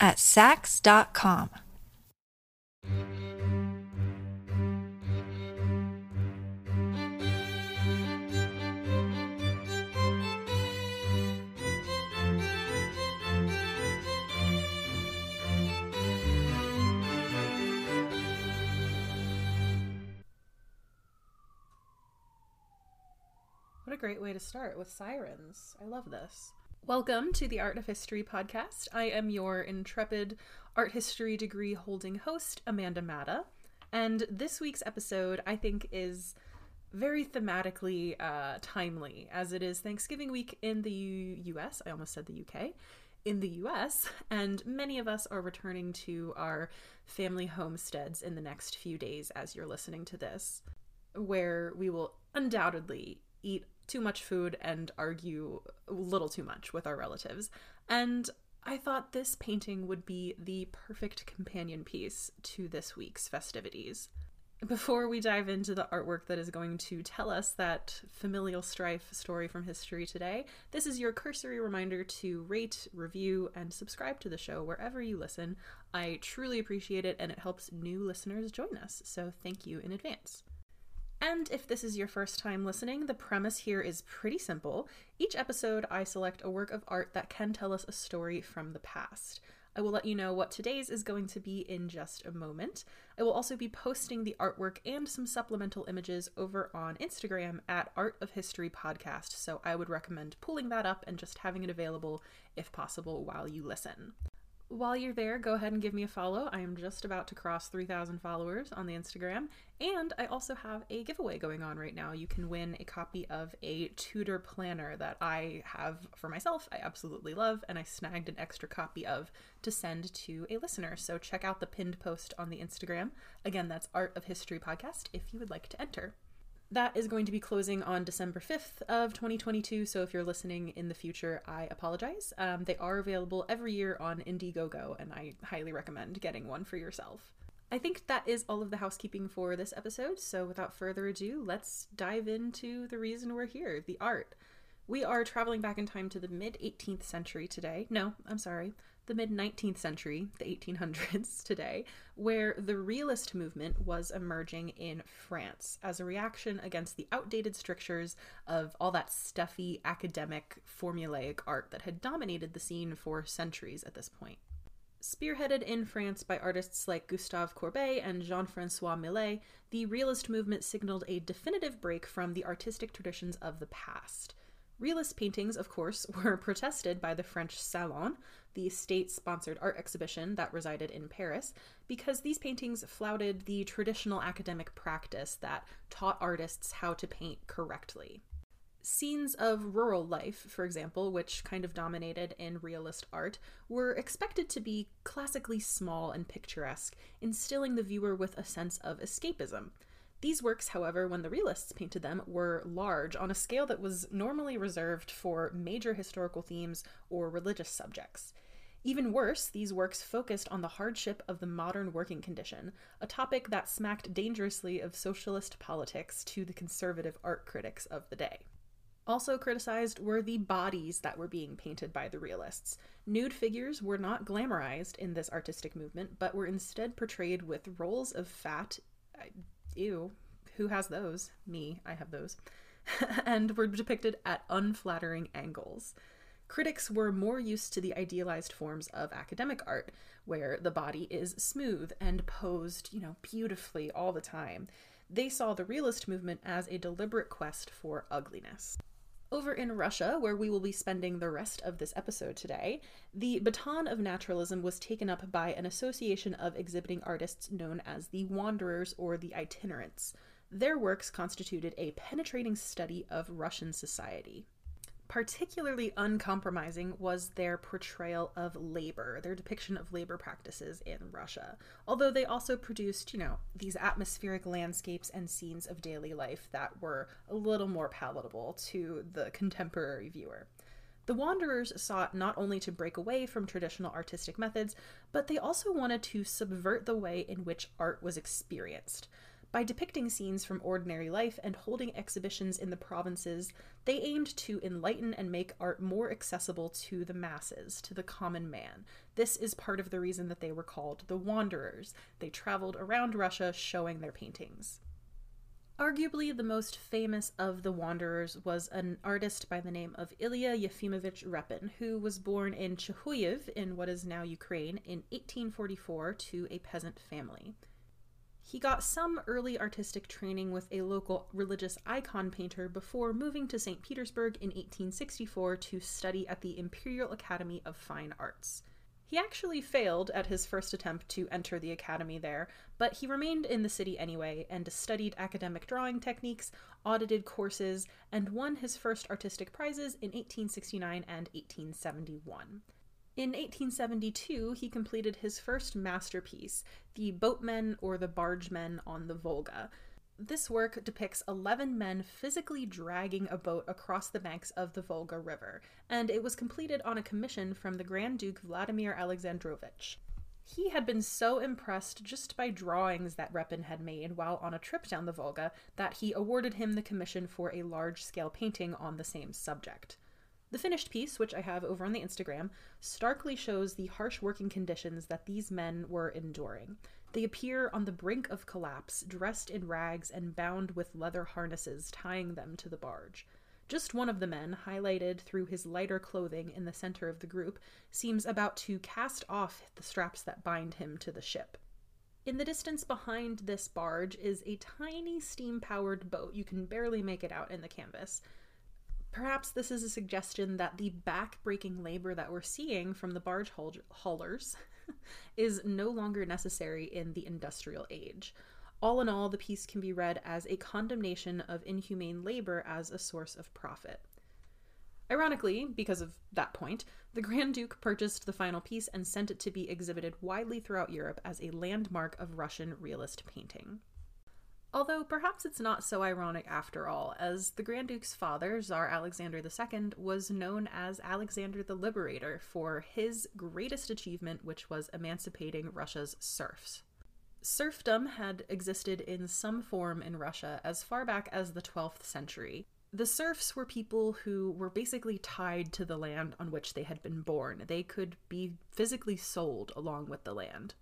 at Saks.com. What a great way to start with sirens. I love this. Welcome to the Art of History podcast. I am your intrepid art history degree holding host, Amanda Matta. And this week's episode, I think, is very thematically uh, timely, as it is Thanksgiving week in the U- US. I almost said the UK. In the US, and many of us are returning to our family homesteads in the next few days as you're listening to this, where we will undoubtedly eat too much food and argue a little too much with our relatives. And I thought this painting would be the perfect companion piece to this week's festivities. Before we dive into the artwork that is going to tell us that familial strife story from history today, this is your cursory reminder to rate, review, and subscribe to the show wherever you listen. I truly appreciate it and it helps new listeners join us, so thank you in advance. And if this is your first time listening, the premise here is pretty simple. Each episode, I select a work of art that can tell us a story from the past. I will let you know what today's is going to be in just a moment. I will also be posting the artwork and some supplemental images over on Instagram at Art of History Podcast, so I would recommend pulling that up and just having it available if possible while you listen. While you're there, go ahead and give me a follow. I am just about to cross 3,000 followers on the Instagram. And I also have a giveaway going on right now. You can win a copy of a Tudor planner that I have for myself. I absolutely love, and I snagged an extra copy of to send to a listener. So check out the pinned post on the Instagram. Again, that's Art of History Podcast if you would like to enter. That is going to be closing on December 5th of 2022, so if you're listening in the future, I apologize. Um, they are available every year on Indiegogo, and I highly recommend getting one for yourself. I think that is all of the housekeeping for this episode, so without further ado, let's dive into the reason we're here the art. We are traveling back in time to the mid 18th century today. No, I'm sorry, the mid 19th century, the 1800s today, where the realist movement was emerging in France as a reaction against the outdated strictures of all that stuffy, academic, formulaic art that had dominated the scene for centuries at this point. Spearheaded in France by artists like Gustave Courbet and Jean Francois Millet, the realist movement signaled a definitive break from the artistic traditions of the past. Realist paintings, of course, were protested by the French Salon, the state sponsored art exhibition that resided in Paris, because these paintings flouted the traditional academic practice that taught artists how to paint correctly. Scenes of rural life, for example, which kind of dominated in realist art, were expected to be classically small and picturesque, instilling the viewer with a sense of escapism. These works, however, when the realists painted them, were large on a scale that was normally reserved for major historical themes or religious subjects. Even worse, these works focused on the hardship of the modern working condition, a topic that smacked dangerously of socialist politics to the conservative art critics of the day. Also criticized were the bodies that were being painted by the realists. Nude figures were not glamorized in this artistic movement, but were instead portrayed with rolls of fat. Ew, who has those? Me, I have those. and were depicted at unflattering angles. Critics were more used to the idealized forms of academic art, where the body is smooth and posed, you know, beautifully all the time. They saw the realist movement as a deliberate quest for ugliness. Over in Russia, where we will be spending the rest of this episode today, the baton of naturalism was taken up by an association of exhibiting artists known as the Wanderers or the Itinerants. Their works constituted a penetrating study of Russian society. Particularly uncompromising was their portrayal of labor, their depiction of labor practices in Russia. Although they also produced, you know, these atmospheric landscapes and scenes of daily life that were a little more palatable to the contemporary viewer. The Wanderers sought not only to break away from traditional artistic methods, but they also wanted to subvert the way in which art was experienced. By depicting scenes from ordinary life and holding exhibitions in the provinces, they aimed to enlighten and make art more accessible to the masses, to the common man. This is part of the reason that they were called the Wanderers. They traveled around Russia showing their paintings. Arguably the most famous of the Wanderers was an artist by the name of Ilya Yefimovich Repin, who was born in Chuhuyev in what is now Ukraine in 1844 to a peasant family. He got some early artistic training with a local religious icon painter before moving to St. Petersburg in 1864 to study at the Imperial Academy of Fine Arts. He actually failed at his first attempt to enter the academy there, but he remained in the city anyway and studied academic drawing techniques, audited courses, and won his first artistic prizes in 1869 and 1871. In 1872, he completed his first masterpiece, The Boatmen or the Bargemen on the Volga. This work depicts 11 men physically dragging a boat across the banks of the Volga River, and it was completed on a commission from the Grand Duke Vladimir Alexandrovich. He had been so impressed just by drawings that Repin had made while on a trip down the Volga that he awarded him the commission for a large scale painting on the same subject. The finished piece, which I have over on the Instagram, starkly shows the harsh working conditions that these men were enduring. They appear on the brink of collapse, dressed in rags and bound with leather harnesses tying them to the barge. Just one of the men, highlighted through his lighter clothing in the center of the group, seems about to cast off the straps that bind him to the ship. In the distance behind this barge is a tiny steam powered boat. You can barely make it out in the canvas. Perhaps this is a suggestion that the back-breaking labor that we're seeing from the barge haulers is no longer necessary in the industrial age. All in all, the piece can be read as a condemnation of inhumane labor as a source of profit. Ironically, because of that point, the Grand Duke purchased the final piece and sent it to be exhibited widely throughout Europe as a landmark of Russian realist painting. Although perhaps it's not so ironic after all, as the Grand Duke's father, Tsar Alexander II, was known as Alexander the Liberator for his greatest achievement, which was emancipating Russia's serfs. Serfdom had existed in some form in Russia as far back as the 12th century. The serfs were people who were basically tied to the land on which they had been born. They could be physically sold along with the land.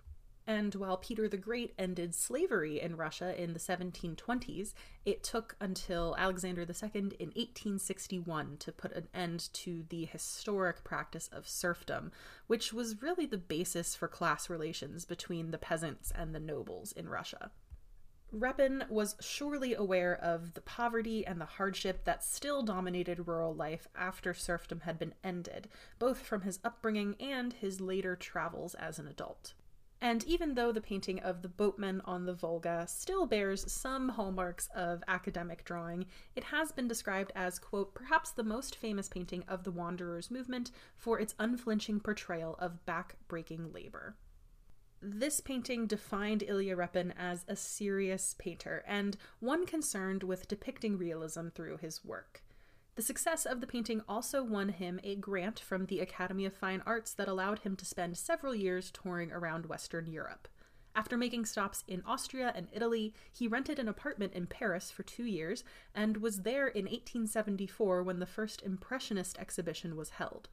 And while Peter the Great ended slavery in Russia in the 1720s, it took until Alexander II in 1861 to put an end to the historic practice of serfdom, which was really the basis for class relations between the peasants and the nobles in Russia. Repin was surely aware of the poverty and the hardship that still dominated rural life after serfdom had been ended, both from his upbringing and his later travels as an adult. And even though the painting of the boatmen on the Volga still bears some hallmarks of academic drawing, it has been described as, quote, perhaps the most famous painting of the Wanderers movement for its unflinching portrayal of back-breaking labor. This painting defined Ilya Repin as a serious painter and one concerned with depicting realism through his work. The success of the painting also won him a grant from the Academy of Fine Arts that allowed him to spend several years touring around Western Europe. After making stops in Austria and Italy, he rented an apartment in Paris for two years and was there in 1874 when the first Impressionist exhibition was held.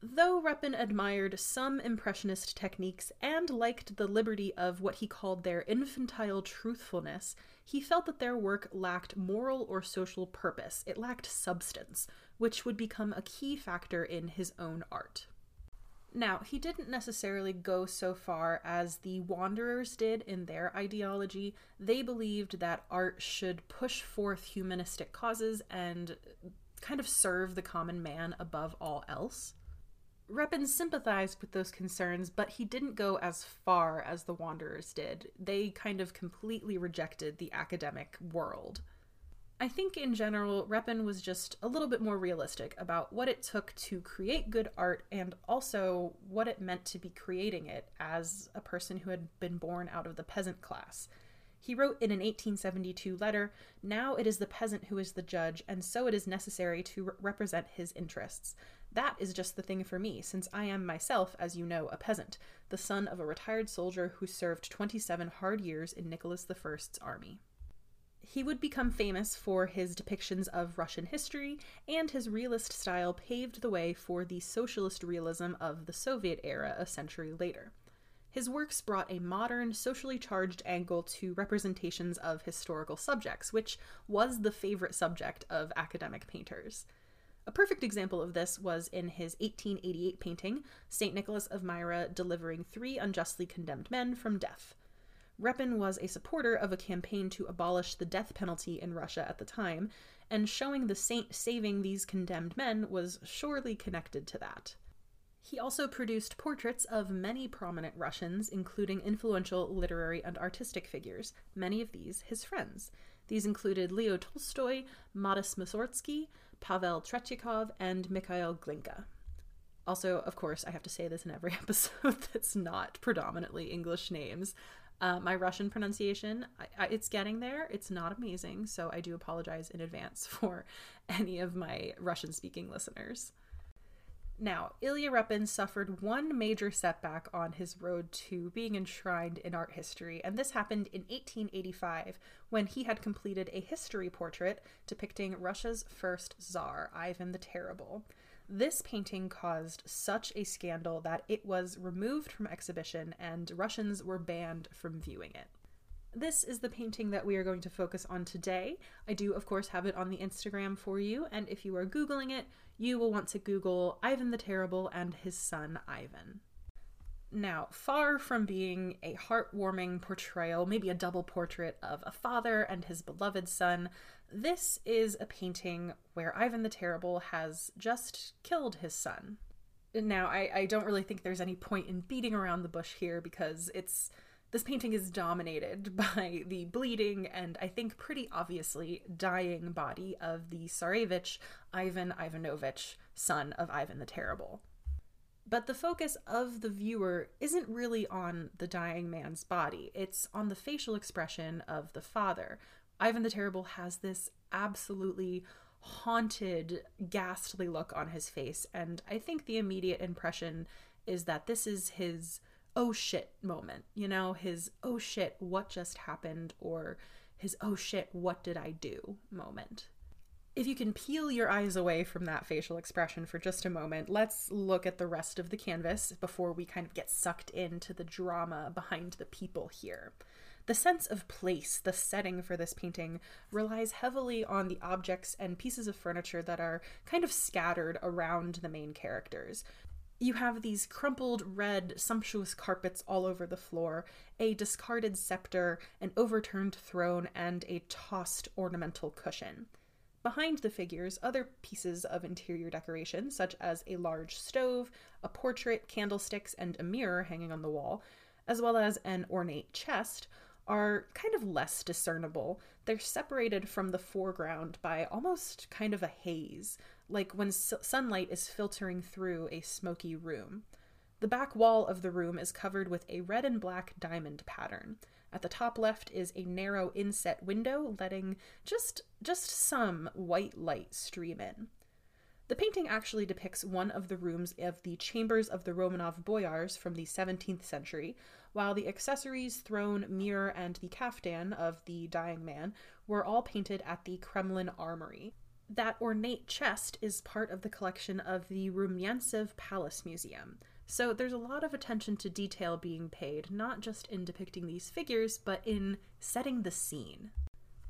Though Repin admired some Impressionist techniques and liked the liberty of what he called their infantile truthfulness, he felt that their work lacked moral or social purpose, it lacked substance, which would become a key factor in his own art. Now, he didn't necessarily go so far as the Wanderers did in their ideology. They believed that art should push forth humanistic causes and kind of serve the common man above all else. Repin sympathized with those concerns, but he didn't go as far as the Wanderers did. They kind of completely rejected the academic world. I think in general, Repin was just a little bit more realistic about what it took to create good art and also what it meant to be creating it as a person who had been born out of the peasant class. He wrote in an 1872 letter Now it is the peasant who is the judge, and so it is necessary to re- represent his interests. That is just the thing for me, since I am myself, as you know, a peasant, the son of a retired soldier who served 27 hard years in Nicholas I's army. He would become famous for his depictions of Russian history, and his realist style paved the way for the socialist realism of the Soviet era a century later. His works brought a modern, socially charged angle to representations of historical subjects, which was the favorite subject of academic painters. A perfect example of this was in his 1888 painting, St. Nicholas of Myra delivering three unjustly condemned men from death. Repin was a supporter of a campaign to abolish the death penalty in Russia at the time, and showing the saint saving these condemned men was surely connected to that. He also produced portraits of many prominent Russians, including influential literary and artistic figures, many of these his friends. These included Leo Tolstoy, Modest Mussorgsky, Pavel Tretyakov, and Mikhail Glinka. Also, of course, I have to say this in every episode that's not predominantly English names. Uh, my Russian pronunciation, I, I, it's getting there. It's not amazing, so I do apologize in advance for any of my Russian speaking listeners. Now, Ilya Repin suffered one major setback on his road to being enshrined in art history, and this happened in 1885 when he had completed a history portrait depicting Russia's first Tsar, Ivan the Terrible. This painting caused such a scandal that it was removed from exhibition and Russians were banned from viewing it. This is the painting that we are going to focus on today. I do, of course, have it on the Instagram for you, and if you are Googling it, you will want to Google Ivan the Terrible and his son Ivan. Now, far from being a heartwarming portrayal, maybe a double portrait of a father and his beloved son, this is a painting where Ivan the Terrible has just killed his son. Now, I, I don't really think there's any point in beating around the bush here because it's this painting is dominated by the bleeding and I think pretty obviously dying body of the Tsarevich Ivan Ivanovich, son of Ivan the Terrible. But the focus of the viewer isn't really on the dying man's body, it's on the facial expression of the father, Ivan the Terrible has this absolutely haunted, ghastly look on his face, and I think the immediate impression is that this is his oh shit moment, you know, his oh shit, what just happened, or his oh shit, what did I do moment. If you can peel your eyes away from that facial expression for just a moment, let's look at the rest of the canvas before we kind of get sucked into the drama behind the people here. The sense of place, the setting for this painting, relies heavily on the objects and pieces of furniture that are kind of scattered around the main characters. You have these crumpled red, sumptuous carpets all over the floor, a discarded scepter, an overturned throne, and a tossed ornamental cushion. Behind the figures, other pieces of interior decoration, such as a large stove, a portrait, candlesticks, and a mirror hanging on the wall, as well as an ornate chest, are kind of less discernible. They're separated from the foreground by almost kind of a haze, like when s- sunlight is filtering through a smoky room. The back wall of the room is covered with a red and black diamond pattern. At the top left is a narrow inset window letting just just some white light stream in. The painting actually depicts one of the rooms of the chambers of the Romanov boyars from the 17th century, while the accessories, throne, mirror, and the caftan of the dying man were all painted at the Kremlin Armory. That ornate chest is part of the collection of the Rumyantsev Palace Museum. So there's a lot of attention to detail being paid, not just in depicting these figures, but in setting the scene.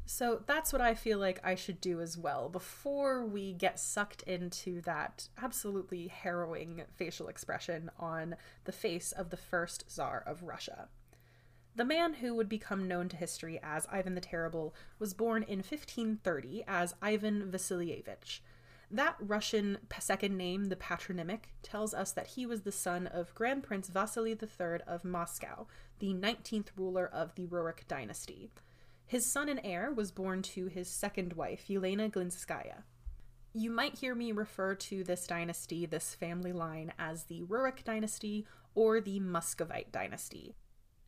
So that's what I feel like I should do as well before we get sucked into that absolutely harrowing facial expression on the face of the first Tsar of Russia. The man who would become known to history as Ivan the Terrible was born in 1530 as Ivan Vasilievich. That Russian second name, the patronymic, tells us that he was the son of Grand Prince Vasily III of Moscow, the 19th ruler of the Rurik dynasty. His son and heir was born to his second wife, Yelena Glinskaya. You might hear me refer to this dynasty, this family line, as the Rurik dynasty or the Muscovite dynasty.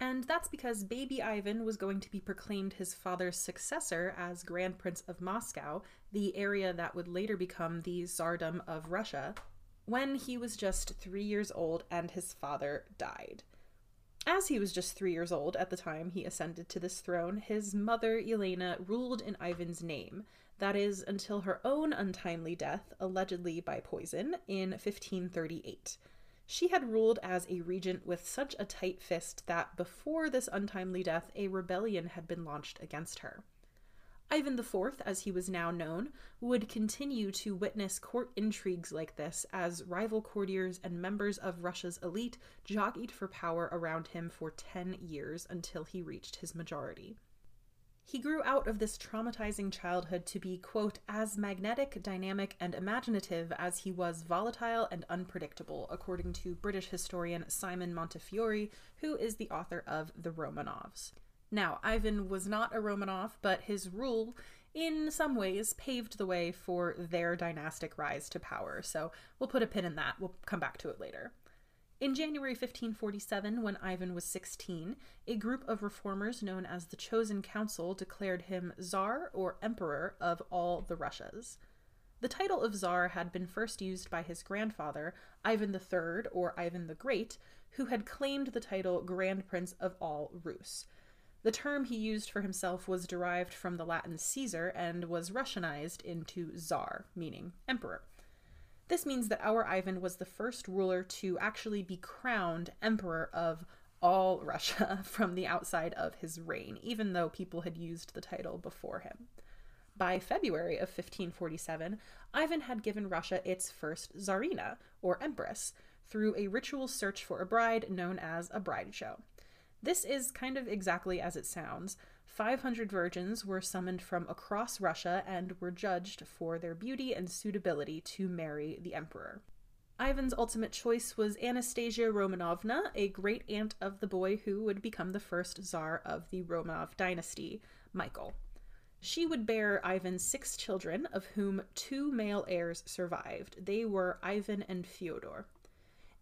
And that's because baby Ivan was going to be proclaimed his father's successor as Grand Prince of Moscow, the area that would later become the Tsardom of Russia, when he was just three years old and his father died. As he was just three years old at the time he ascended to this throne, his mother, Elena, ruled in Ivan's name, that is, until her own untimely death, allegedly by poison, in 1538. She had ruled as a regent with such a tight fist that before this untimely death, a rebellion had been launched against her. Ivan IV, as he was now known, would continue to witness court intrigues like this as rival courtiers and members of Russia's elite jockeyed for power around him for 10 years until he reached his majority. He grew out of this traumatizing childhood to be, quote, as magnetic, dynamic, and imaginative as he was volatile and unpredictable, according to British historian Simon Montefiore, who is the author of The Romanovs. Now, Ivan was not a Romanov, but his rule, in some ways, paved the way for their dynastic rise to power, so we'll put a pin in that. We'll come back to it later. In January 1547, when Ivan was 16, a group of reformers known as the Chosen Council declared him Tsar or Emperor of all the Russias. The title of Tsar had been first used by his grandfather, Ivan III or Ivan the Great, who had claimed the title Grand Prince of all Rus. The term he used for himself was derived from the Latin Caesar and was Russianized into Tsar, meaning emperor. This means that our Ivan was the first ruler to actually be crowned emperor of all Russia from the outside of his reign, even though people had used the title before him. By February of 1547, Ivan had given Russia its first Tsarina, or empress, through a ritual search for a bride known as a bride show. This is kind of exactly as it sounds. 500 virgins were summoned from across Russia and were judged for their beauty and suitability to marry the emperor. Ivan's ultimate choice was Anastasia Romanovna, a great aunt of the boy who would become the first czar of the Romanov dynasty, Michael. She would bear Ivan six children, of whom two male heirs survived. They were Ivan and Fyodor.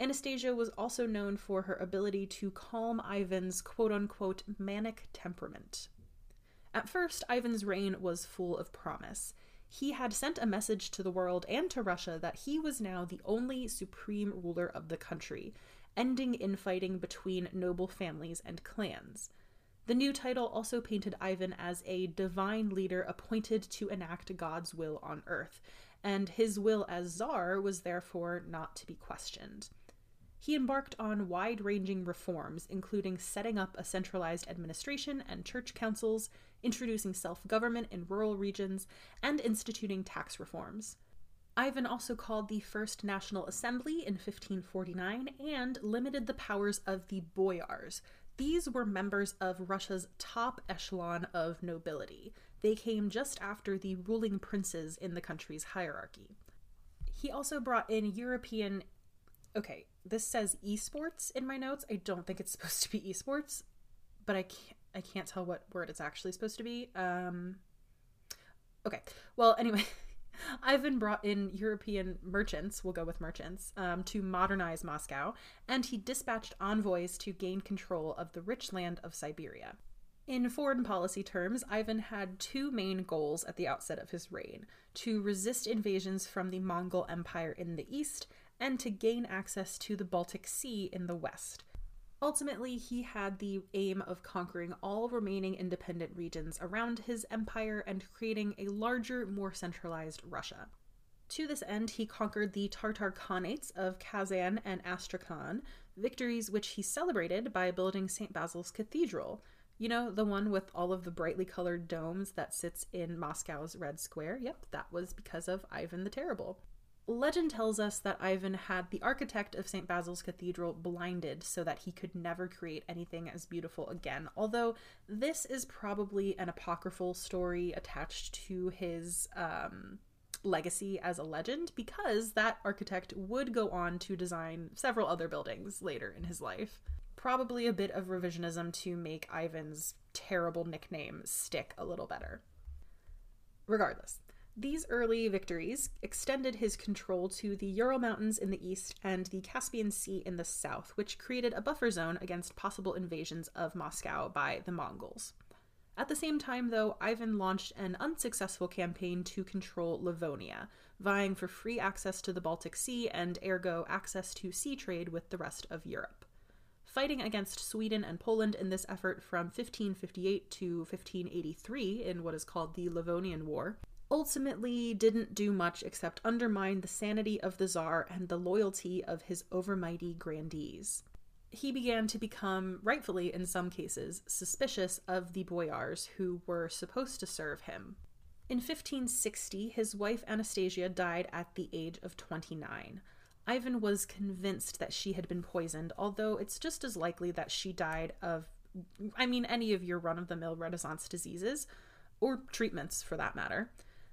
Anastasia was also known for her ability to calm Ivan's quote unquote manic temperament. At first, Ivan's reign was full of promise. He had sent a message to the world and to Russia that he was now the only supreme ruler of the country, ending infighting between noble families and clans. The new title also painted Ivan as a divine leader appointed to enact God's will on earth, and his will as Tsar was therefore not to be questioned. He embarked on wide ranging reforms, including setting up a centralized administration and church councils, introducing self government in rural regions, and instituting tax reforms. Ivan also called the First National Assembly in 1549 and limited the powers of the boyars. These were members of Russia's top echelon of nobility. They came just after the ruling princes in the country's hierarchy. He also brought in European. Okay, this says esports in my notes. I don't think it's supposed to be esports, but I can't I can't tell what word it's actually supposed to be. Um Okay. Well, anyway, Ivan brought in European merchants, we'll go with merchants, um, to modernize Moscow, and he dispatched envoys to gain control of the rich land of Siberia. In foreign policy terms, Ivan had two main goals at the outset of his reign to resist invasions from the Mongol Empire in the east and to gain access to the Baltic Sea in the west. Ultimately, he had the aim of conquering all remaining independent regions around his empire and creating a larger, more centralized Russia. To this end, he conquered the Tartar Khanates of Kazan and Astrakhan, victories which he celebrated by building St. Basil's Cathedral. You know, the one with all of the brightly colored domes that sits in Moscow's Red Square? Yep, that was because of Ivan the Terrible. Legend tells us that Ivan had the architect of St. Basil's Cathedral blinded so that he could never create anything as beautiful again, although this is probably an apocryphal story attached to his um, legacy as a legend because that architect would go on to design several other buildings later in his life. probably a bit of revisionism to make Ivan's terrible nickname stick a little better. Regardless, these early victories extended his control to the Ural Mountains in the east and the Caspian Sea in the south, which created a buffer zone against possible invasions of Moscow by the Mongols. At the same time, though, Ivan launched an unsuccessful campaign to control Livonia, vying for free access to the Baltic Sea and ergo access to sea trade with the rest of Europe. Fighting against Sweden and Poland in this effort from 1558 to 1583 in what is called the Livonian War ultimately didn't do much except undermine the sanity of the Tsar and the loyalty of his overmighty grandees. He began to become, rightfully in some cases, suspicious of the boyars who were supposed to serve him. In 1560, his wife Anastasia died at the age of 29. Ivan was convinced that she had been poisoned, although it's just as likely that she died of, I mean, any of your run of the mill Renaissance diseases, or treatments for that matter.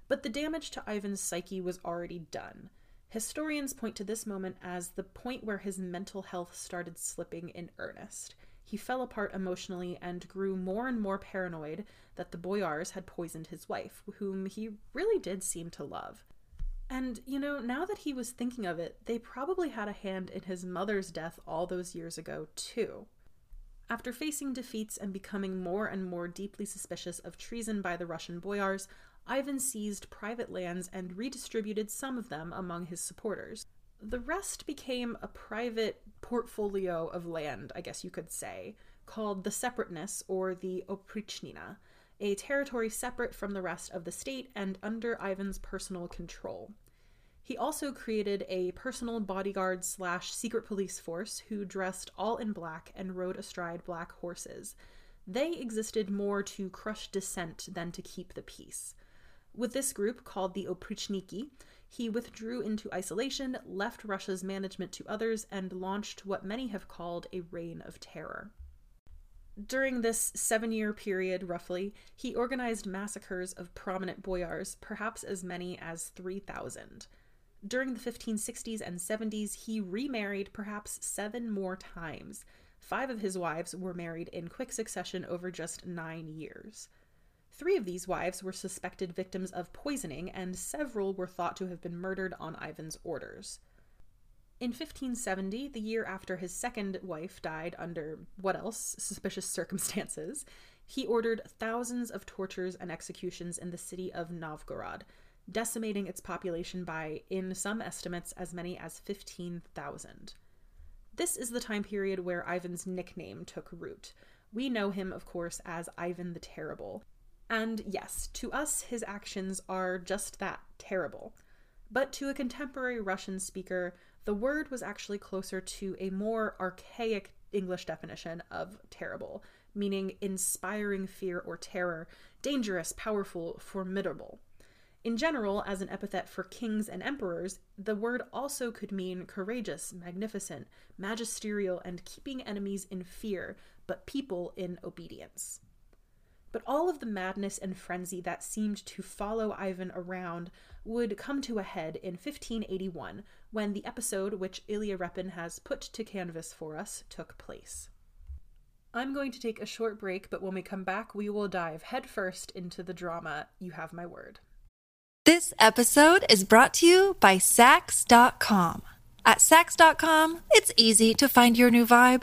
But the damage to Ivan's psyche was already done. Historians point to this moment as the point where his mental health started slipping in earnest. He fell apart emotionally and grew more and more paranoid that the Boyars had poisoned his wife, whom he really did seem to love. And, you know, now that he was thinking of it, they probably had a hand in his mother's death all those years ago, too. After facing defeats and becoming more and more deeply suspicious of treason by the Russian boyars, Ivan seized private lands and redistributed some of them among his supporters. The rest became a private portfolio of land, I guess you could say, called the Separateness or the Oprichnina, a territory separate from the rest of the state and under Ivan's personal control. He also created a personal bodyguard slash secret police force who dressed all in black and rode astride black horses. They existed more to crush dissent than to keep the peace. With this group, called the Oprichniki, he withdrew into isolation, left Russia's management to others, and launched what many have called a reign of terror. During this seven year period, roughly, he organized massacres of prominent boyars, perhaps as many as 3,000. During the 1560s and 70s, he remarried perhaps seven more times. Five of his wives were married in quick succession over just nine years. Three of these wives were suspected victims of poisoning, and several were thought to have been murdered on Ivan's orders. In 1570, the year after his second wife died under what else suspicious circumstances, he ordered thousands of tortures and executions in the city of Novgorod, decimating its population by, in some estimates, as many as 15,000. This is the time period where Ivan's nickname took root. We know him, of course, as Ivan the Terrible, and yes, to us, his actions are just that terrible. But to a contemporary Russian speaker, the word was actually closer to a more archaic English definition of terrible, meaning inspiring fear or terror, dangerous, powerful, formidable. In general, as an epithet for kings and emperors, the word also could mean courageous, magnificent, magisterial, and keeping enemies in fear, but people in obedience. But all of the madness and frenzy that seemed to follow Ivan around would come to a head in 1581 when the episode which Ilya Repin has put to canvas for us took place. I'm going to take a short break, but when we come back, we will dive headfirst into the drama You Have My Word. This episode is brought to you by Saks.com. At Saks.com, it's easy to find your new vibe.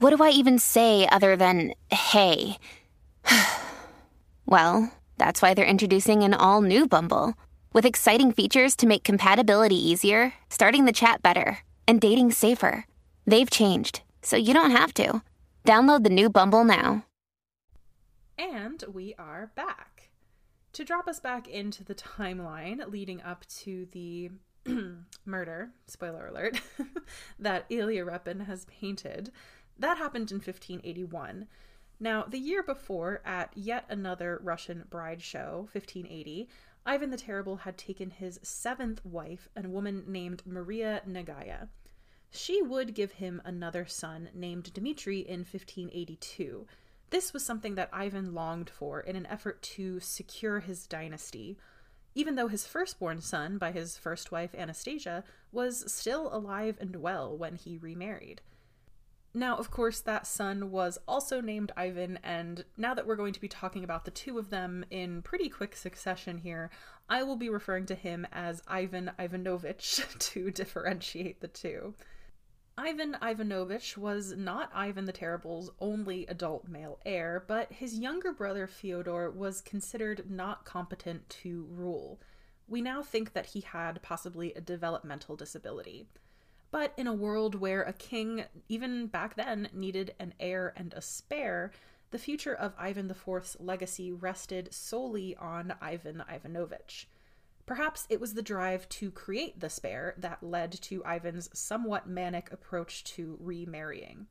what do I even say other than hey? well, that's why they're introducing an all new Bumble with exciting features to make compatibility easier, starting the chat better, and dating safer. They've changed, so you don't have to. Download the new Bumble now. And we are back. To drop us back into the timeline leading up to the murder, spoiler alert, that Ilya Repin has painted, That happened in 1581. Now, the year before, at yet another Russian bride show, 1580, Ivan the Terrible had taken his seventh wife, a woman named Maria Nagaya. She would give him another son named Dmitri in 1582. This was something that Ivan longed for in an effort to secure his dynasty, even though his firstborn son by his first wife Anastasia was still alive and well when he remarried. Now, of course, that son was also named Ivan, and now that we're going to be talking about the two of them in pretty quick succession here, I will be referring to him as Ivan Ivanovich to differentiate the two. Ivan Ivanovich was not Ivan the Terrible's only adult male heir, but his younger brother Fyodor was considered not competent to rule. We now think that he had possibly a developmental disability. But in a world where a king, even back then, needed an heir and a spare, the future of Ivan IV's legacy rested solely on Ivan Ivanovich. Perhaps it was the drive to create the spare that led to Ivan's somewhat manic approach to remarrying.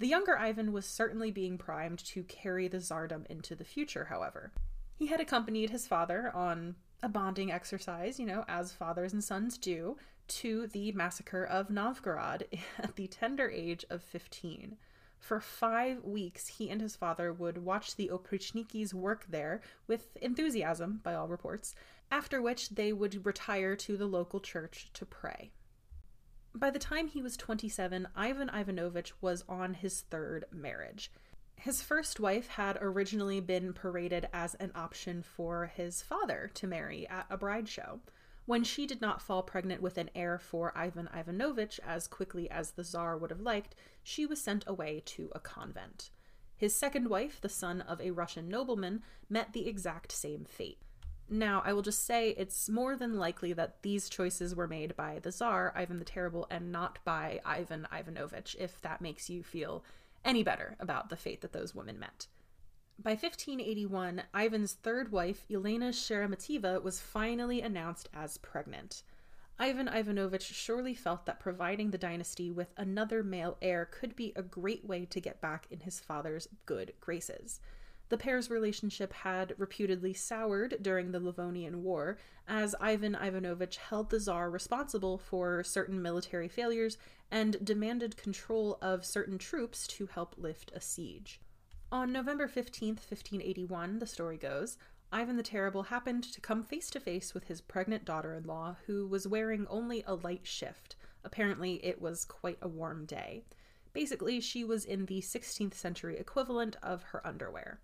The younger Ivan was certainly being primed to carry the tsardom into the future, however. He had accompanied his father on a bonding exercise, you know, as fathers and sons do, to the massacre of Novgorod at the tender age of 15. For five weeks, he and his father would watch the Oprichnikis work there with enthusiasm, by all reports, after which they would retire to the local church to pray. By the time he was 27, Ivan Ivanovich was on his third marriage. His first wife had originally been paraded as an option for his father to marry at a bride show. When she did not fall pregnant with an heir for Ivan Ivanovich as quickly as the Tsar would have liked, she was sent away to a convent. His second wife, the son of a Russian nobleman, met the exact same fate. Now, I will just say it's more than likely that these choices were made by the Tsar, Ivan the Terrible, and not by Ivan Ivanovich, if that makes you feel any better about the fate that those women met. By 1581, Ivan's third wife, Elena Sheremeteva, was finally announced as pregnant. Ivan Ivanovich surely felt that providing the dynasty with another male heir could be a great way to get back in his father's good graces. The pair's relationship had reputedly soured during the Livonian War, as Ivan Ivanovich held the Tsar responsible for certain military failures and demanded control of certain troops to help lift a siege. On November 15th, 1581, the story goes, Ivan the Terrible happened to come face to face with his pregnant daughter in law, who was wearing only a light shift. Apparently, it was quite a warm day. Basically, she was in the 16th century equivalent of her underwear.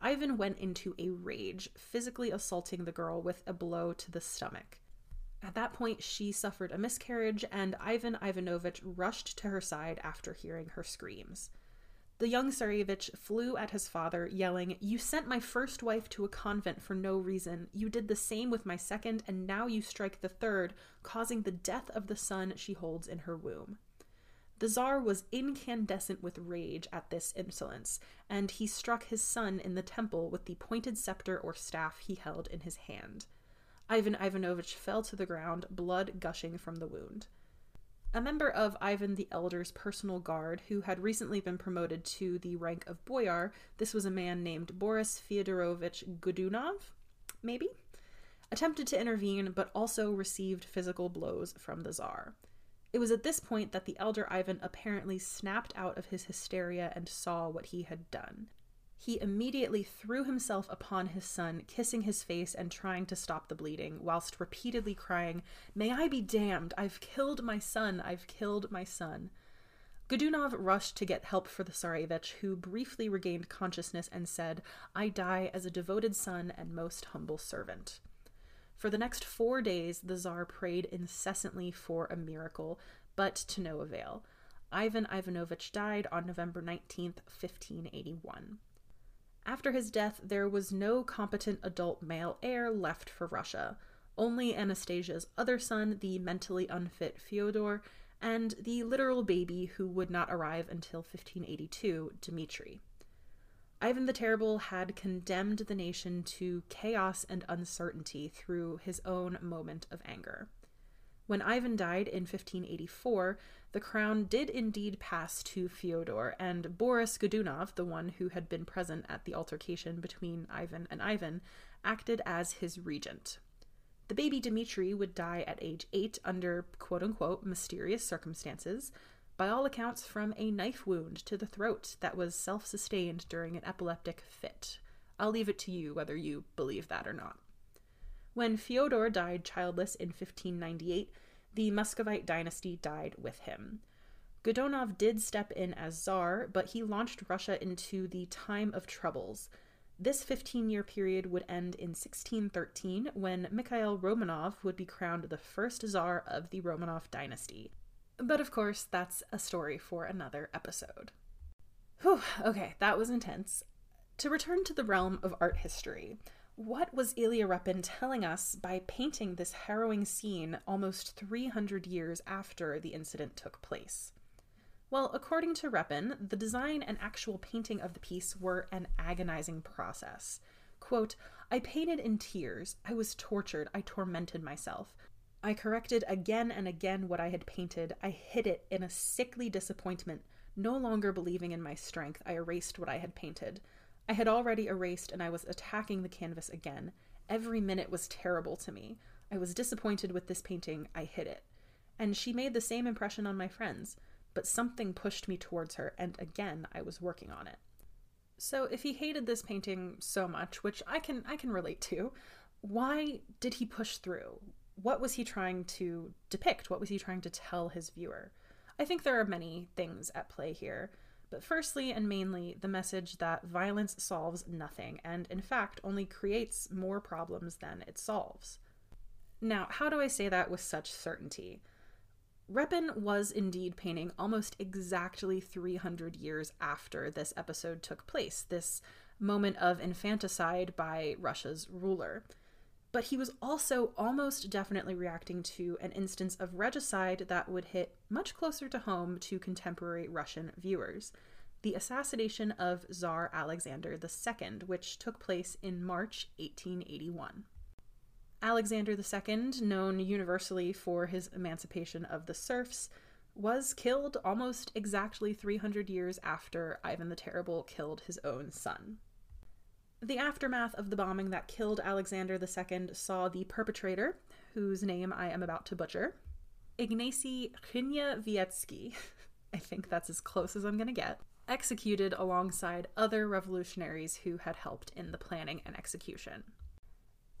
Ivan went into a rage, physically assaulting the girl with a blow to the stomach. At that point, she suffered a miscarriage, and Ivan Ivanovich rushed to her side after hearing her screams. The young Tsarevich flew at his father, yelling, You sent my first wife to a convent for no reason. You did the same with my second, and now you strike the third, causing the death of the son she holds in her womb. The Tsar was incandescent with rage at this insolence, and he struck his son in the temple with the pointed scepter or staff he held in his hand. Ivan Ivanovich fell to the ground, blood gushing from the wound. A member of Ivan the Elder's personal guard, who had recently been promoted to the rank of boyar, this was a man named Boris Fyodorovich Godunov, maybe, attempted to intervene but also received physical blows from the Tsar. It was at this point that the elder Ivan apparently snapped out of his hysteria and saw what he had done. He immediately threw himself upon his son, kissing his face and trying to stop the bleeding, whilst repeatedly crying, May I be damned! I've killed my son! I've killed my son! Godunov rushed to get help for the Tsarevich, who briefly regained consciousness and said, I die as a devoted son and most humble servant. For the next four days, the Tsar prayed incessantly for a miracle, but to no avail. Ivan Ivanovich died on November 19th, 1581. After his death, there was no competent adult male heir left for Russia. Only Anastasia's other son, the mentally unfit Fyodor, and the literal baby who would not arrive until 1582, Dmitri. Ivan the Terrible had condemned the nation to chaos and uncertainty through his own moment of anger. When Ivan died in 1584, the crown did indeed pass to Fyodor, and Boris Godunov, the one who had been present at the altercation between Ivan and Ivan, acted as his regent. The baby Dmitri would die at age 8 under quote unquote mysterious circumstances, by all accounts from a knife wound to the throat that was self sustained during an epileptic fit. I'll leave it to you whether you believe that or not. When Fyodor died childless in 1598, the Muscovite dynasty died with him. Godunov did step in as Tsar, but he launched Russia into the time of troubles. This 15 year period would end in 1613 when Mikhail Romanov would be crowned the first Tsar of the Romanov dynasty. But of course, that's a story for another episode. Whew, okay, that was intense. To return to the realm of art history, what was Ilya Repin telling us by painting this harrowing scene almost 300 years after the incident took place? Well, according to Repin, the design and actual painting of the piece were an agonizing process. Quote, I painted in tears. I was tortured. I tormented myself. I corrected again and again what I had painted. I hid it in a sickly disappointment. No longer believing in my strength, I erased what I had painted. I had already erased and I was attacking the canvas again. Every minute was terrible to me. I was disappointed with this painting. I hid it. And she made the same impression on my friends, but something pushed me towards her, and again I was working on it. So if he hated this painting so much, which I can I can relate to, why did he push through? What was he trying to depict? What was he trying to tell his viewer? I think there are many things at play here. But firstly and mainly, the message that violence solves nothing, and in fact only creates more problems than it solves. Now, how do I say that with such certainty? Repin was indeed painting almost exactly 300 years after this episode took place, this moment of infanticide by Russia's ruler but he was also almost definitely reacting to an instance of regicide that would hit much closer to home to contemporary Russian viewers the assassination of Tsar Alexander II, which took place in March 1881. Alexander II, known universally for his emancipation of the serfs, was killed almost exactly 300 years after Ivan the Terrible killed his own son. The aftermath of the bombing that killed Alexander II saw the perpetrator, whose name I am about to butcher, Ignacy Hryniewiecki, I think that's as close as I'm going to get, executed alongside other revolutionaries who had helped in the planning and execution.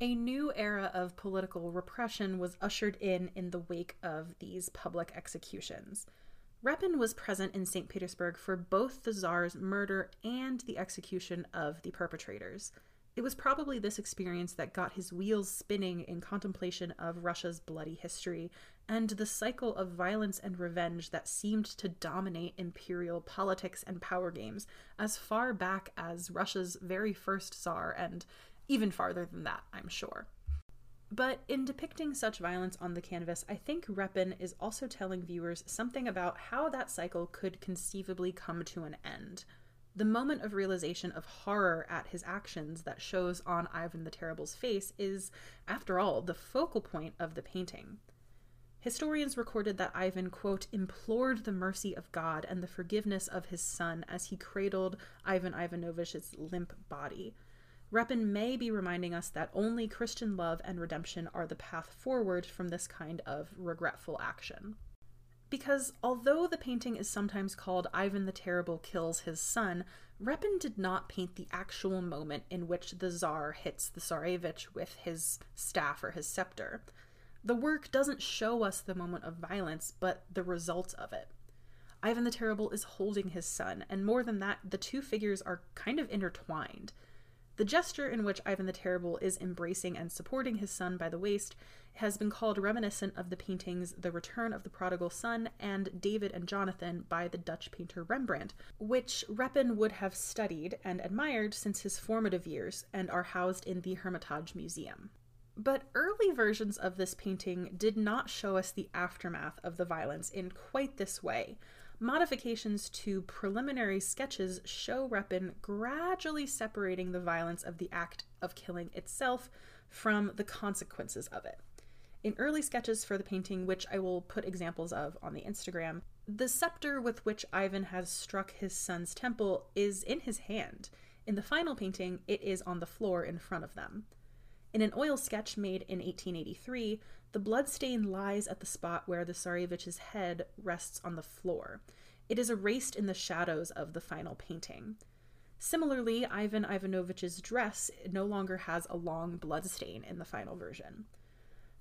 A new era of political repression was ushered in in the wake of these public executions. Repin was present in St. Petersburg for both the Tsar's murder and the execution of the perpetrators. It was probably this experience that got his wheels spinning in contemplation of Russia's bloody history and the cycle of violence and revenge that seemed to dominate imperial politics and power games as far back as Russia's very first Tsar, and even farther than that, I'm sure. But in depicting such violence on the canvas, I think Repin is also telling viewers something about how that cycle could conceivably come to an end. The moment of realization of horror at his actions that shows on Ivan the Terrible's face is, after all, the focal point of the painting. Historians recorded that Ivan, quote, implored the mercy of God and the forgiveness of his son as he cradled Ivan Ivanovich's limp body. Repin may be reminding us that only Christian love and redemption are the path forward from this kind of regretful action. Because although the painting is sometimes called Ivan the Terrible Kills His Son, Repin did not paint the actual moment in which the Tsar hits the Tsarevich with his staff or his scepter. The work doesn't show us the moment of violence, but the result of it. Ivan the Terrible is holding his son, and more than that, the two figures are kind of intertwined. The gesture in which Ivan the Terrible is embracing and supporting his son by the waist has been called reminiscent of the paintings The Return of the Prodigal Son and David and Jonathan by the Dutch painter Rembrandt, which Repin would have studied and admired since his formative years and are housed in the Hermitage Museum. But early versions of this painting did not show us the aftermath of the violence in quite this way. Modifications to preliminary sketches show Repin gradually separating the violence of the act of killing itself from the consequences of it. In early sketches for the painting, which I will put examples of on the Instagram, the scepter with which Ivan has struck his son's temple is in his hand. In the final painting, it is on the floor in front of them. In an oil sketch made in 1883, the bloodstain lies at the spot where the Tsarevich's head rests on the floor. It is erased in the shadows of the final painting. Similarly, Ivan Ivanovich's dress no longer has a long bloodstain in the final version.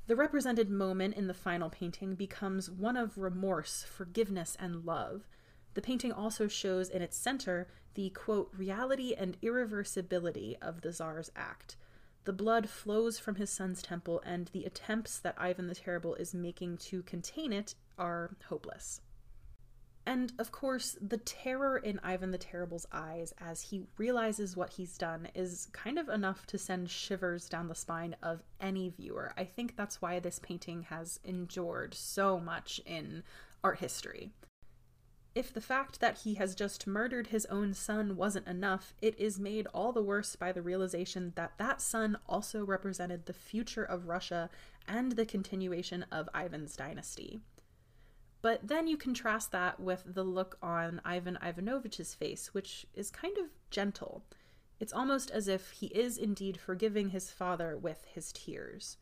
The represented moment in the final painting becomes one of remorse, forgiveness, and love. The painting also shows in its center the quote, reality and irreversibility of the Tsar's act. The blood flows from his son's temple, and the attempts that Ivan the Terrible is making to contain it are hopeless. And of course, the terror in Ivan the Terrible's eyes as he realizes what he's done is kind of enough to send shivers down the spine of any viewer. I think that's why this painting has endured so much in art history. If the fact that he has just murdered his own son wasn't enough, it is made all the worse by the realization that that son also represented the future of Russia and the continuation of Ivan's dynasty. But then you contrast that with the look on Ivan Ivanovich's face, which is kind of gentle. It's almost as if he is indeed forgiving his father with his tears.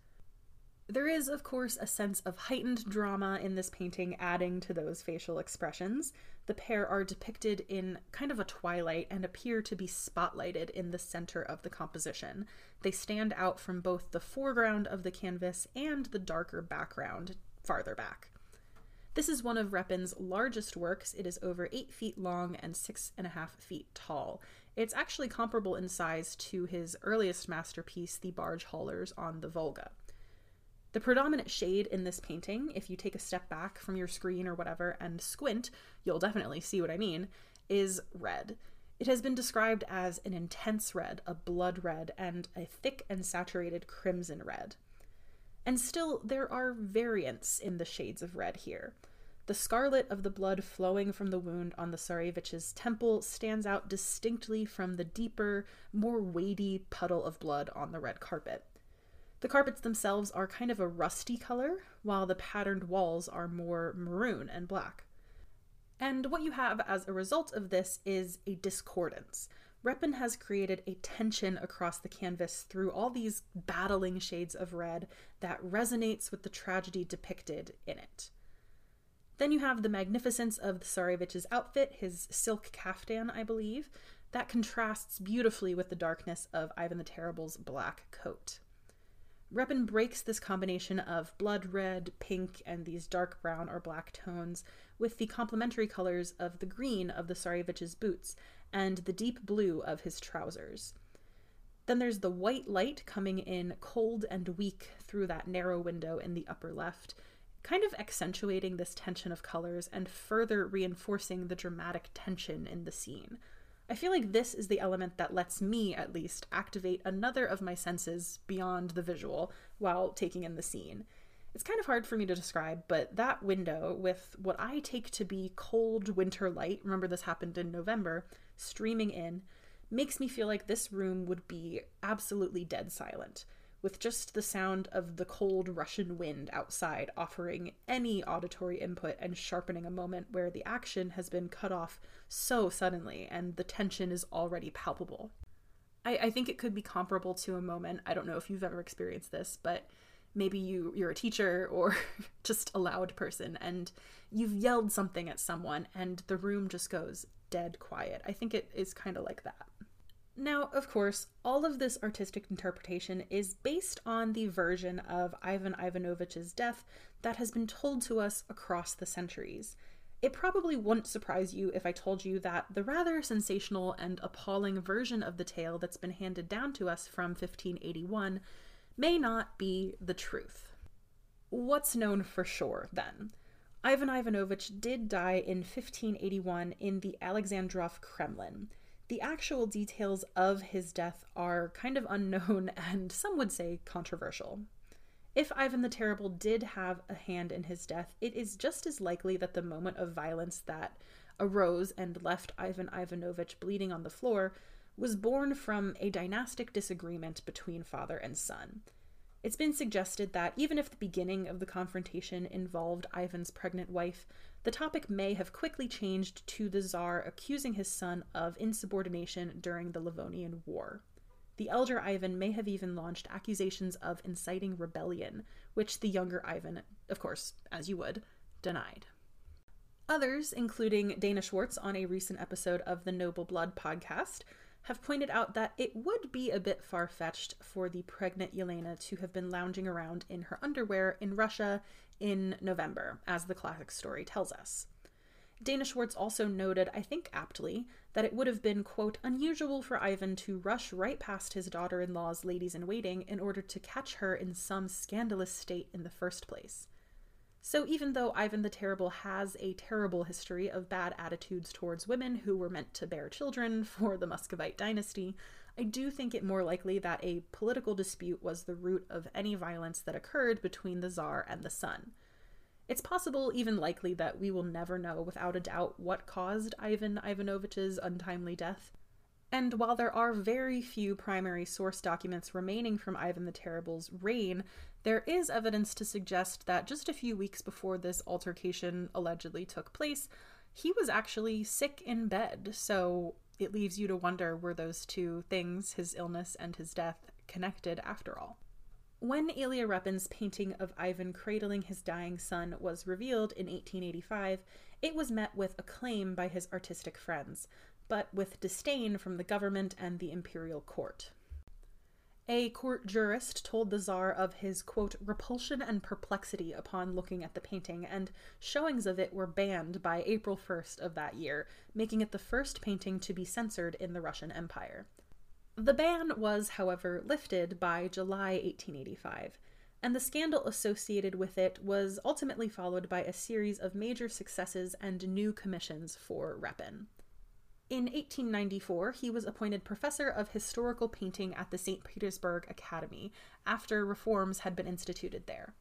There is, of course, a sense of heightened drama in this painting, adding to those facial expressions. The pair are depicted in kind of a twilight and appear to be spotlighted in the center of the composition. They stand out from both the foreground of the canvas and the darker background farther back. This is one of Repin's largest works. It is over 8 feet long and 6.5 feet tall. It's actually comparable in size to his earliest masterpiece, The Barge Haulers on the Volga. The predominant shade in this painting, if you take a step back from your screen or whatever and squint, you'll definitely see what I mean, is red. It has been described as an intense red, a blood red, and a thick and saturated crimson red. And still, there are variants in the shades of red here. The scarlet of the blood flowing from the wound on the Tsarevich's temple stands out distinctly from the deeper, more weighty puddle of blood on the red carpet. The carpets themselves are kind of a rusty color, while the patterned walls are more maroon and black. And what you have as a result of this is a discordance. Repin has created a tension across the canvas through all these battling shades of red that resonates with the tragedy depicted in it. Then you have the magnificence of the Tsarevich's outfit, his silk kaftan, I believe, that contrasts beautifully with the darkness of Ivan the Terrible's black coat. Repin breaks this combination of blood red, pink, and these dark brown or black tones with the complementary colors of the green of the Tsarevich's boots and the deep blue of his trousers. Then there's the white light coming in cold and weak through that narrow window in the upper left, kind of accentuating this tension of colors and further reinforcing the dramatic tension in the scene. I feel like this is the element that lets me, at least, activate another of my senses beyond the visual while taking in the scene. It's kind of hard for me to describe, but that window, with what I take to be cold winter light, remember this happened in November, streaming in, makes me feel like this room would be absolutely dead silent with just the sound of the cold Russian wind outside offering any auditory input and sharpening a moment where the action has been cut off so suddenly and the tension is already palpable. I, I think it could be comparable to a moment, I don't know if you've ever experienced this, but maybe you you're a teacher or just a loud person and you've yelled something at someone and the room just goes dead quiet. I think it is kind of like that. Now, of course, all of this artistic interpretation is based on the version of Ivan Ivanovich's death that has been told to us across the centuries. It probably wouldn't surprise you if I told you that the rather sensational and appalling version of the tale that's been handed down to us from 1581 may not be the truth. What's known for sure, then? Ivan Ivanovich did die in 1581 in the Alexandrov Kremlin. The actual details of his death are kind of unknown and some would say controversial. If Ivan the Terrible did have a hand in his death, it is just as likely that the moment of violence that arose and left Ivan Ivanovich bleeding on the floor was born from a dynastic disagreement between father and son. It's been suggested that even if the beginning of the confrontation involved Ivan's pregnant wife, the topic may have quickly changed to the Tsar accusing his son of insubordination during the Livonian War. The elder Ivan may have even launched accusations of inciting rebellion, which the younger Ivan, of course, as you would, denied. Others, including Dana Schwartz on a recent episode of the Noble Blood podcast, have pointed out that it would be a bit far fetched for the pregnant Yelena to have been lounging around in her underwear in Russia in November, as the classic story tells us. Dana Schwartz also noted, I think aptly, that it would have been, quote, unusual for Ivan to rush right past his daughter in law's ladies in waiting in order to catch her in some scandalous state in the first place. So, even though Ivan the Terrible has a terrible history of bad attitudes towards women who were meant to bear children for the Muscovite dynasty, I do think it more likely that a political dispute was the root of any violence that occurred between the Tsar and the son. It's possible, even likely, that we will never know without a doubt what caused Ivan Ivanovich's untimely death. And while there are very few primary source documents remaining from Ivan the Terrible's reign, there is evidence to suggest that just a few weeks before this altercation allegedly took place, he was actually sick in bed. So it leaves you to wonder were those two things, his illness and his death, connected after all? When Ilya Repin's painting of Ivan cradling his dying son was revealed in 1885, it was met with acclaim by his artistic friends, but with disdain from the government and the imperial court. A court jurist told the Tsar of his, quote, repulsion and perplexity upon looking at the painting, and showings of it were banned by April 1st of that year, making it the first painting to be censored in the Russian Empire. The ban was, however, lifted by July 1885, and the scandal associated with it was ultimately followed by a series of major successes and new commissions for Repin. In 1894, he was appointed professor of historical painting at the St. Petersburg Academy after reforms had been instituted there.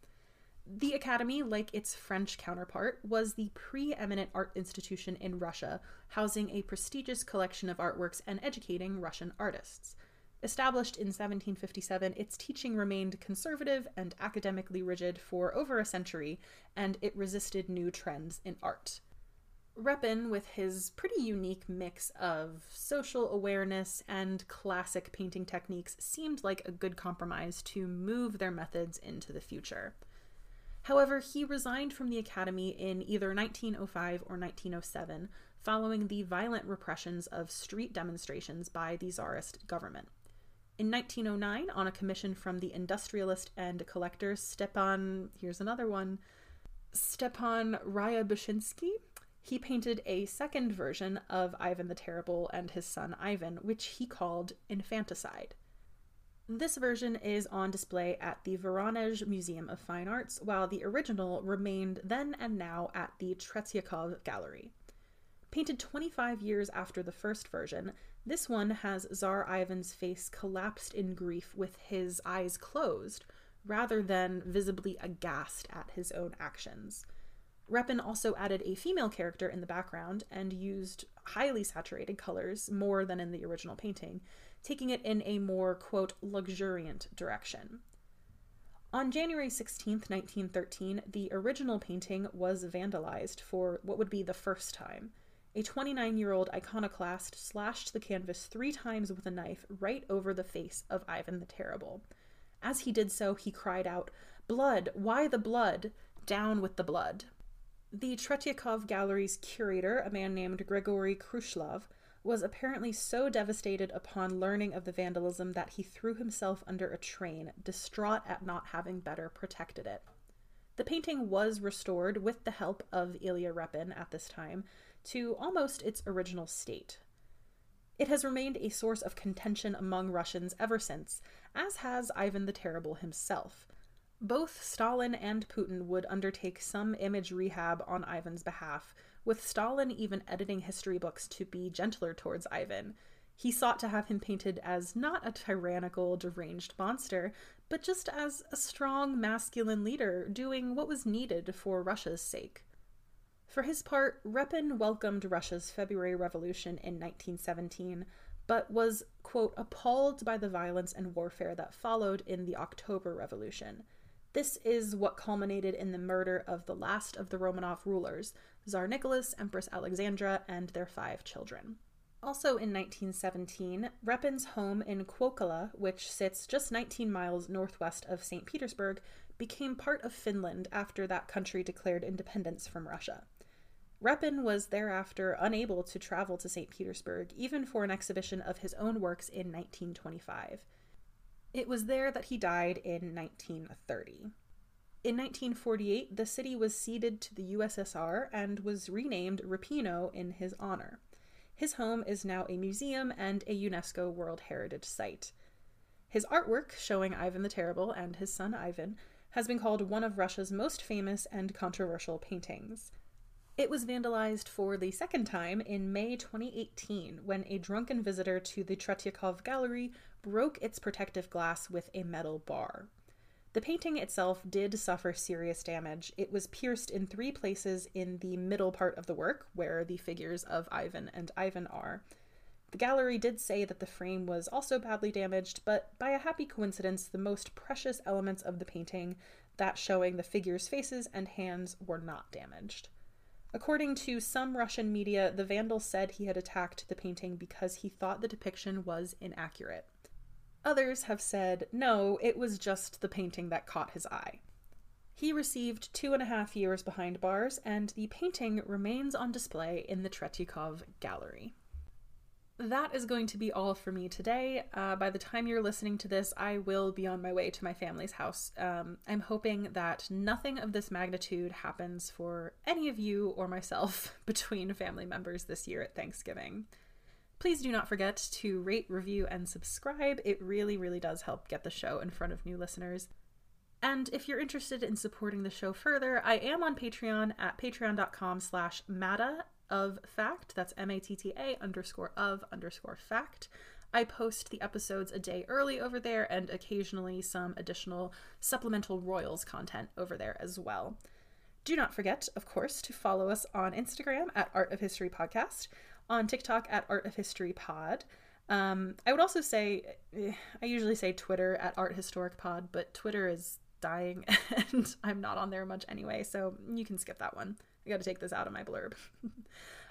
The Academy, like its French counterpart, was the preeminent art institution in Russia, housing a prestigious collection of artworks and educating Russian artists. Established in 1757, its teaching remained conservative and academically rigid for over a century, and it resisted new trends in art. Repin, with his pretty unique mix of social awareness and classic painting techniques, seemed like a good compromise to move their methods into the future. However, he resigned from the Academy in either 1905 or 1907, following the violent repressions of street demonstrations by the Tsarist government. In 1909, on a commission from the industrialist and collector Stepan, here's another one, Stepan Ryabushinsky, he painted a second version of Ivan the Terrible and his son Ivan, which he called Infanticide. This version is on display at the Voronezh Museum of Fine Arts, while the original remained then and now at the Tretyakov Gallery. Painted 25 years after the first version, this one has Tsar Ivan's face collapsed in grief with his eyes closed, rather than visibly aghast at his own actions. Repin also added a female character in the background and used highly saturated colors more than in the original painting, taking it in a more, quote, luxuriant direction. On January 16, 1913, the original painting was vandalized for what would be the first time. A 29 year old iconoclast slashed the canvas three times with a knife right over the face of Ivan the Terrible. As he did so, he cried out, Blood! Why the blood? Down with the blood! The Tretyakov Gallery's curator, a man named Grigory Khruslov, was apparently so devastated upon learning of the vandalism that he threw himself under a train, distraught at not having better protected it. The painting was restored with the help of Ilya Repin at this time to almost its original state. It has remained a source of contention among Russians ever since, as has Ivan the Terrible himself. Both Stalin and Putin would undertake some image rehab on Ivan's behalf, with Stalin even editing history books to be gentler towards Ivan. He sought to have him painted as not a tyrannical, deranged monster, but just as a strong, masculine leader doing what was needed for Russia's sake. For his part, Repin welcomed Russia's February Revolution in 1917, but was, quote, appalled by the violence and warfare that followed in the October Revolution. This is what culminated in the murder of the last of the Romanov rulers, Tsar Nicholas, Empress Alexandra, and their five children. Also in 1917, Repin's home in Kuokkala, which sits just 19 miles northwest of St. Petersburg, became part of Finland after that country declared independence from Russia. Repin was thereafter unable to travel to St. Petersburg, even for an exhibition of his own works in 1925. It was there that he died in 1930. In 1948, the city was ceded to the USSR and was renamed Repino in his honor. His home is now a museum and a UNESCO World Heritage Site. His artwork, showing Ivan the Terrible and his son Ivan, has been called one of Russia's most famous and controversial paintings. It was vandalized for the second time in May 2018 when a drunken visitor to the Tretyakov Gallery broke its protective glass with a metal bar. The painting itself did suffer serious damage. It was pierced in three places in the middle part of the work, where the figures of Ivan and Ivan are. The gallery did say that the frame was also badly damaged, but by a happy coincidence, the most precious elements of the painting, that showing the figures' faces and hands, were not damaged. According to some Russian media, the vandal said he had attacked the painting because he thought the depiction was inaccurate. Others have said, no, it was just the painting that caught his eye. He received two and a half years behind bars, and the painting remains on display in the Tretyakov Gallery that is going to be all for me today. Uh, by the time you're listening to this, I will be on my way to my family's house. Um, I'm hoping that nothing of this magnitude happens for any of you or myself between family members this year at Thanksgiving. Please do not forget to rate, review, and subscribe. It really, really does help get the show in front of new listeners. And if you're interested in supporting the show further, I am on Patreon at patreon.com slash matta, of fact. That's M A T T A underscore of underscore fact. I post the episodes a day early over there and occasionally some additional supplemental Royals content over there as well. Do not forget, of course, to follow us on Instagram at Art of History Podcast, on TikTok at Art of History Pod. Um, I would also say, eh, I usually say Twitter at Art Historic Pod, but Twitter is dying and I'm not on there much anyway, so you can skip that one. I gotta take this out of my blurb.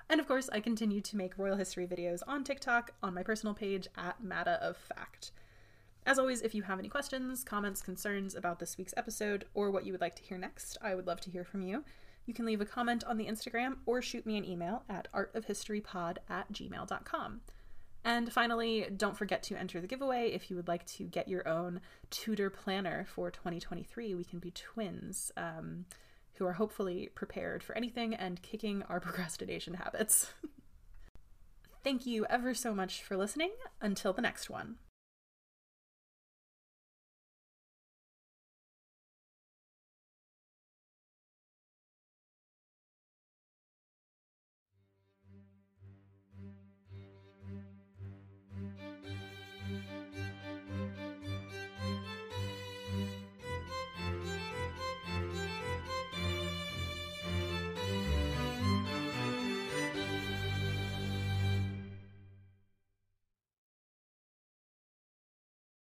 and of course, I continue to make royal history videos on TikTok on my personal page at Matta of Fact. As always, if you have any questions, comments, concerns about this week's episode, or what you would like to hear next, I would love to hear from you. You can leave a comment on the Instagram or shoot me an email at artofhistorypod at gmail.com. And finally, don't forget to enter the giveaway if you would like to get your own Tudor planner for 2023. We can be twins. Um, who are hopefully prepared for anything and kicking our procrastination habits. Thank you ever so much for listening. Until the next one.